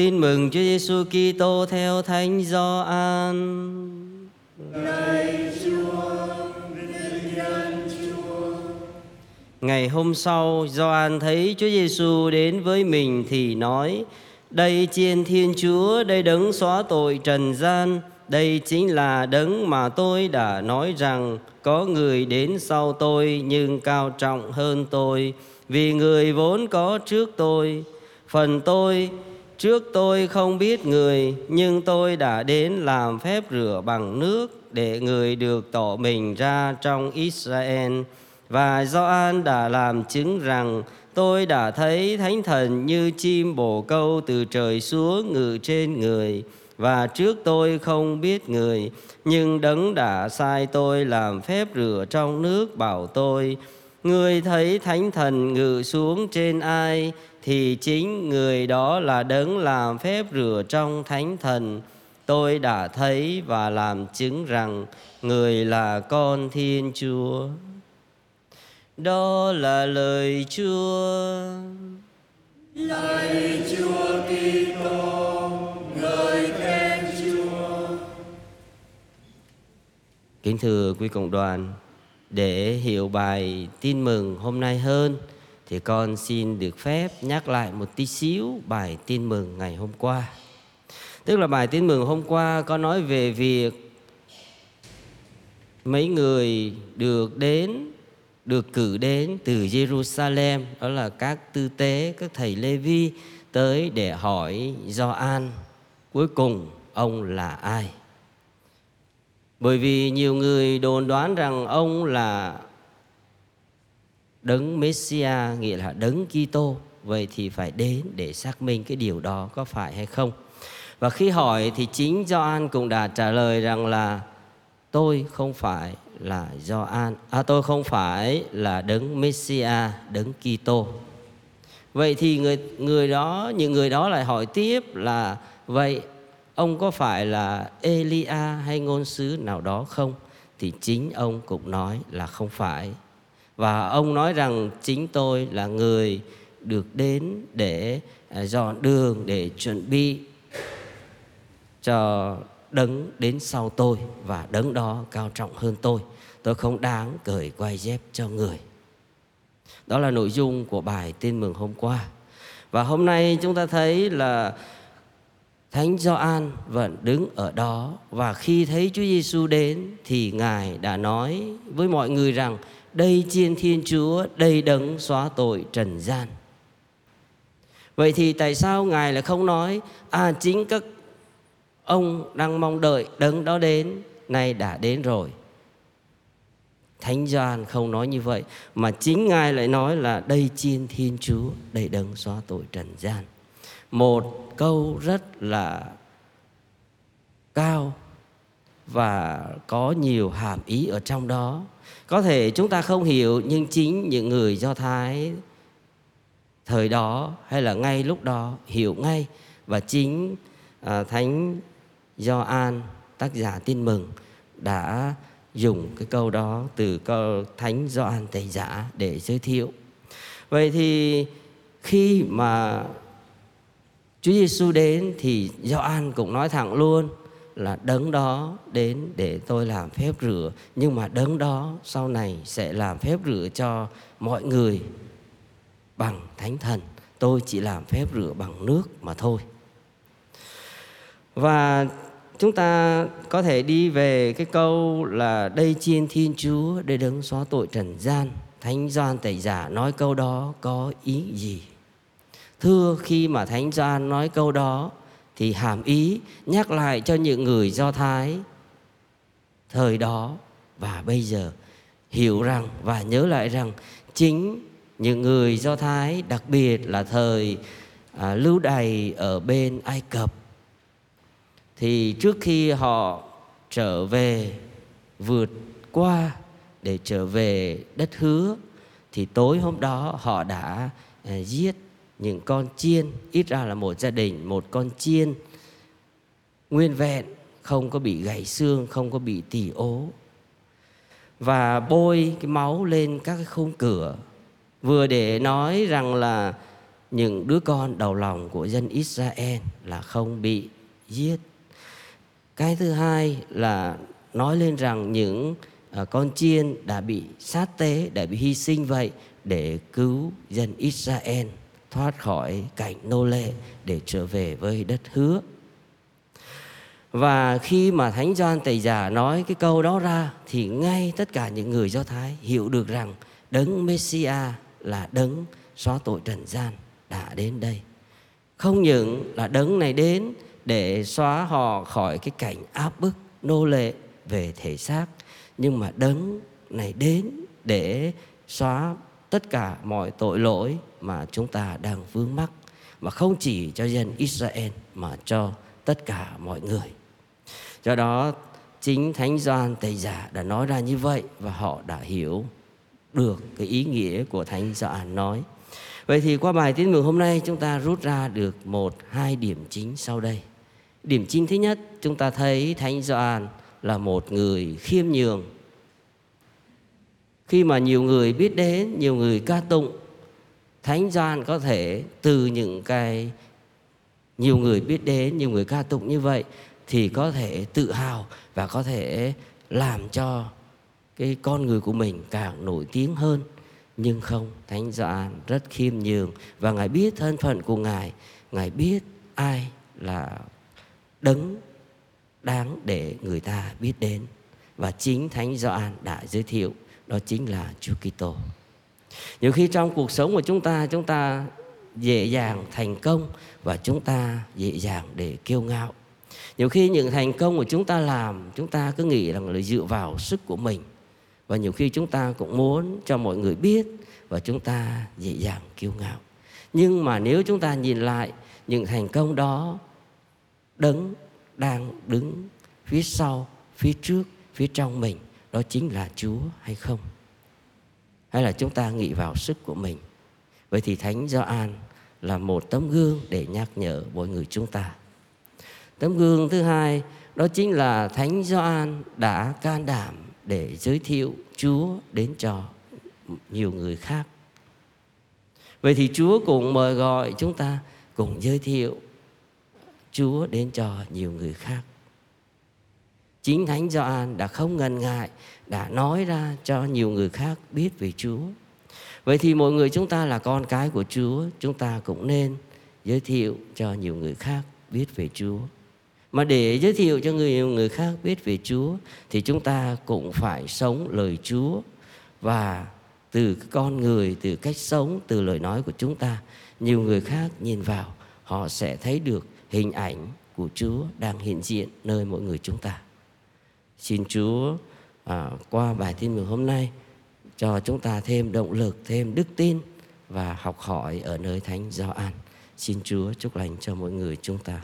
Tin mừng Chúa Giêsu Kitô theo Thánh Gioan. Lạy Chúa, vinh Chúa. Ngày hôm sau, Gioan thấy Chúa Giêsu đến với mình thì nói: Đây chiên Thiên Chúa, đây đấng xóa tội trần gian, đây chính là đấng mà tôi đã nói rằng có người đến sau tôi nhưng cao trọng hơn tôi, vì người vốn có trước tôi. Phần tôi Trước tôi không biết người, nhưng tôi đã đến làm phép rửa bằng nước để người được tỏ mình ra trong Israel. Và Gioan đã làm chứng rằng tôi đã thấy thánh thần như chim bồ câu từ trời xuống ngự trên người. Và trước tôi không biết người, nhưng đấng đã sai tôi làm phép rửa trong nước bảo tôi. Người thấy thánh thần ngự xuống trên ai thì chính người đó là đấng làm phép rửa trong thánh thần. Tôi đã thấy và làm chứng rằng người là con thiên chúa. Đó là lời chúa. Lạy Chúa Kitô, ngợi khen Chúa. kính thưa quý cộng đoàn để hiểu bài tin mừng hôm nay hơn thì con xin được phép nhắc lại một tí xíu bài tin mừng ngày hôm qua. Tức là bài tin mừng hôm qua có nói về việc mấy người được đến được cử đến từ Jerusalem đó là các tư tế, các thầy Lê Vi tới để hỏi Gioan cuối cùng ông là ai. Bởi vì nhiều người đồn đoán rằng ông là đấng Messia, nghĩa là đấng Kitô. Vậy thì phải đến để xác minh cái điều đó có phải hay không. Và khi hỏi thì chính Gioan cũng đã trả lời rằng là, tôi không phải là Gioan à tôi không phải là đấng Messia, đấng Kitô. Vậy thì người người đó, những người đó lại hỏi tiếp là, vậy ông có phải là Elia hay ngôn sứ nào đó không? Thì chính ông cũng nói là không phải. Và ông nói rằng chính tôi là người được đến để à, dọn đường để chuẩn bị cho đấng đến sau tôi và đấng đó cao trọng hơn tôi. Tôi không đáng cởi quay dép cho người. Đó là nội dung của bài tin mừng hôm qua. Và hôm nay chúng ta thấy là Thánh Gioan vẫn đứng ở đó và khi thấy Chúa Giêsu đến thì Ngài đã nói với mọi người rằng đây chiên Thiên Chúa, đây đấng xóa tội trần gian. Vậy thì tại sao Ngài lại không nói à chính các ông đang mong đợi đấng đó đến, nay đã đến rồi. Thánh Gioan không nói như vậy mà chính Ngài lại nói là đây chiên Thiên Chúa, đây đấng xóa tội trần gian. Một câu rất là cao và có nhiều hàm ý ở trong đó. Có thể chúng ta không hiểu nhưng chính những người do thái thời đó hay là ngay lúc đó hiểu ngay. Và chính à, thánh Gioan tác giả tin mừng đã dùng cái câu đó từ câu thánh Gioan tẩy giả để giới thiệu. Vậy thì khi mà Chúa Giêsu đến thì Gioan cũng nói thẳng luôn là đấng đó đến để tôi làm phép rửa, nhưng mà đấng đó sau này sẽ làm phép rửa cho mọi người bằng thánh thần. Tôi chỉ làm phép rửa bằng nước mà thôi. Và chúng ta có thể đi về cái câu là đây chiên thiên chúa để đấng xóa tội trần gian. Thánh doan tẩy giả nói câu đó có ý gì? Thưa khi mà thánh gioan nói câu đó thì hàm ý nhắc lại cho những người do thái thời đó và bây giờ. Hiểu rằng và nhớ lại rằng chính những người do thái đặc biệt là thời à, lưu đày ở bên ai cập thì trước khi họ trở về vượt qua để trở về đất hứa thì tối hôm đó họ đã à, giết những con chiên ít ra là một gia đình một con chiên. Nguyên vẹn không có bị gãy xương không có bị tỉ ố. Và bôi cái máu lên các cái khung cửa. Vừa để nói rằng là những đứa con đầu lòng của dân Israel là không bị giết. Cái thứ hai là nói lên rằng những à, con chiên đã bị sát tế, đã bị hy sinh vậy để cứu dân Israel thoát khỏi cảnh nô lệ để trở về với đất hứa. Và khi mà Thánh Gioan Tẩy Giả nói cái câu đó ra, thì ngay tất cả những người Do Thái hiểu được rằng đấng Messia là đấng xóa tội trần gian đã đến đây. Không những là đấng này đến để xóa họ khỏi cái cảnh áp bức, nô lệ về thể xác, nhưng mà đấng này đến để xóa tất cả mọi tội lỗi mà chúng ta đang vướng mắc, mà không chỉ cho dân Israel mà cho tất cả mọi người. Do đó, chính Thánh Gioan Tây Giả đã nói ra như vậy và họ đã hiểu được cái ý nghĩa của Thánh Gioan nói. Vậy thì qua bài tin mừng hôm nay, chúng ta rút ra được một, hai điểm chính sau đây. Điểm chính thứ nhất, chúng ta thấy Thánh Gioan là một người khiêm nhường. Khi mà nhiều người biết đến, nhiều người ca tụng, Thánh Gioan có thể từ những cái nhiều người biết đến, nhiều người ca tụng như vậy thì có thể tự hào và có thể làm cho cái con người của mình càng nổi tiếng hơn. Nhưng không thánh gioan rất khiêm nhường và ngài biết thân phận của ngài. Ngài biết ai là đấng đáng để người ta biết đến. Và chính thánh gioan đã giới thiệu đó chính là Chúa Kitô. Nhiều khi trong cuộc sống của chúng ta chúng ta dễ dàng thành công và chúng ta dễ dàng để kiêu ngạo. Nhiều khi những thành công của chúng ta làm, chúng ta cứ nghĩ rằng là dựa vào sức của mình. Và nhiều khi chúng ta cũng muốn cho mọi người biết và chúng ta dễ dàng kiêu ngạo. Nhưng mà nếu chúng ta nhìn lại, những thành công đó đấng đang đứng phía sau, phía trước, phía trong mình đó chính là chúa hay không hay là chúng ta nghĩ vào sức của mình vậy thì thánh gioan là một tấm gương để nhắc nhở mọi người chúng ta Tấm gương thứ hai, đó chính là Thánh Gioan đã can đảm để giới thiệu Chúa đến cho nhiều người khác. Vậy thì Chúa cũng mời gọi chúng ta cùng giới thiệu Chúa đến cho nhiều người khác. Chính Thánh Gioan đã không ngần ngại đã nói ra cho nhiều người khác biết về Chúa. Vậy thì mọi người chúng ta là con cái của Chúa, chúng ta cũng nên giới thiệu cho nhiều người khác biết về Chúa mà để giới thiệu cho người người khác biết về Chúa thì chúng ta cũng phải sống lời Chúa và từ con người, từ cách sống, từ lời nói của chúng ta, nhiều người khác nhìn vào họ sẽ thấy được hình ảnh của Chúa đang hiện diện nơi mỗi người chúng ta. Xin Chúa à, qua bài tin mừng hôm nay cho chúng ta thêm động lực, thêm đức tin và học hỏi ở nơi Thánh Gioan. Xin Chúa chúc lành cho mỗi người chúng ta.